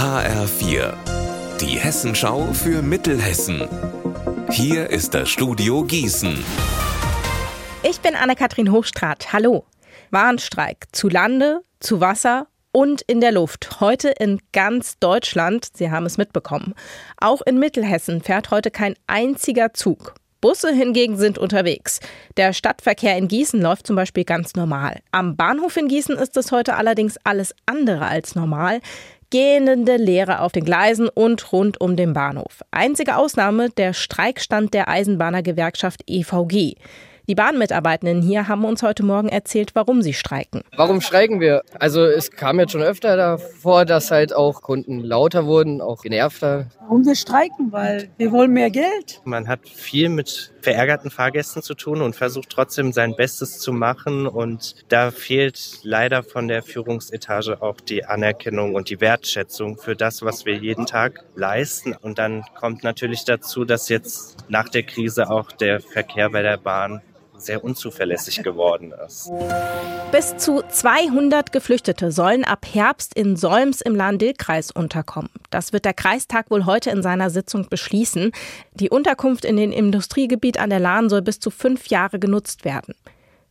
HR4, die Hessenschau für Mittelhessen. Hier ist das Studio Gießen. Ich bin Anne-Kathrin Hochstrat. Hallo. Warnstreik zu Lande, zu Wasser und in der Luft. Heute in ganz Deutschland. Sie haben es mitbekommen. Auch in Mittelhessen fährt heute kein einziger Zug. Busse hingegen sind unterwegs. Der Stadtverkehr in Gießen läuft zum Beispiel ganz normal. Am Bahnhof in Gießen ist es heute allerdings alles andere als normal. Gähnende Leere auf den Gleisen und rund um den Bahnhof. Einzige Ausnahme der Streikstand der Eisenbahnergewerkschaft EVG. Die Bahnmitarbeitenden hier haben uns heute Morgen erzählt, warum sie streiken. Warum streiken wir? Also es kam jetzt schon öfter davor, dass halt auch Kunden lauter wurden, auch genervter. Warum wir streiken? Weil wir wollen mehr Geld. Man hat viel mit verärgerten Fahrgästen zu tun und versucht trotzdem sein Bestes zu machen. Und da fehlt leider von der Führungsetage auch die Anerkennung und die Wertschätzung für das, was wir jeden Tag leisten. Und dann kommt natürlich dazu, dass jetzt nach der Krise auch der Verkehr bei der Bahn sehr unzuverlässig geworden ist. Bis zu 200 Geflüchtete sollen ab Herbst in Solms im Lahn-Dill-Kreis unterkommen. Das wird der Kreistag wohl heute in seiner Sitzung beschließen. Die Unterkunft in den Industriegebiet an der Lahn soll bis zu fünf Jahre genutzt werden.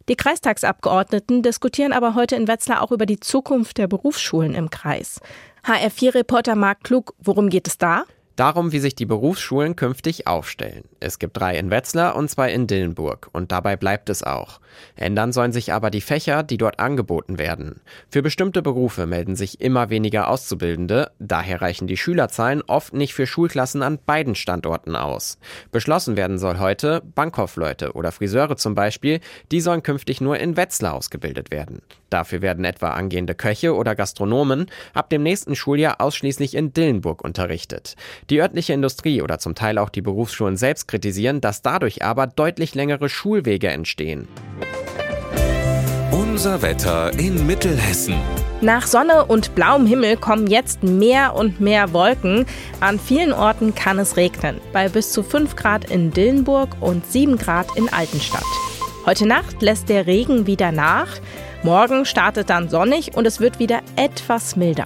Die Kreistagsabgeordneten diskutieren aber heute in Wetzlar auch über die Zukunft der Berufsschulen im Kreis. HR4-Reporter Marc Klug, worum geht es da? Darum, wie sich die Berufsschulen künftig aufstellen. Es gibt drei in Wetzlar und zwei in Dillenburg und dabei bleibt es auch. Ändern sollen sich aber die Fächer, die dort angeboten werden. Für bestimmte Berufe melden sich immer weniger Auszubildende, daher reichen die Schülerzahlen oft nicht für Schulklassen an beiden Standorten aus. Beschlossen werden soll heute, Bankkaufleute oder Friseure zum Beispiel, die sollen künftig nur in Wetzlar ausgebildet werden. Dafür werden etwa angehende Köche oder Gastronomen ab dem nächsten Schuljahr ausschließlich in Dillenburg unterrichtet. Die örtliche Industrie oder zum Teil auch die Berufsschulen selbst kritisieren, dass dadurch aber deutlich längere Schulwege entstehen. Unser Wetter in Mittelhessen. Nach Sonne und blauem Himmel kommen jetzt mehr und mehr Wolken. An vielen Orten kann es regnen. Bei bis zu 5 Grad in Dillenburg und 7 Grad in Altenstadt. Heute Nacht lässt der Regen wieder nach. Morgen startet dann sonnig und es wird wieder etwas milder.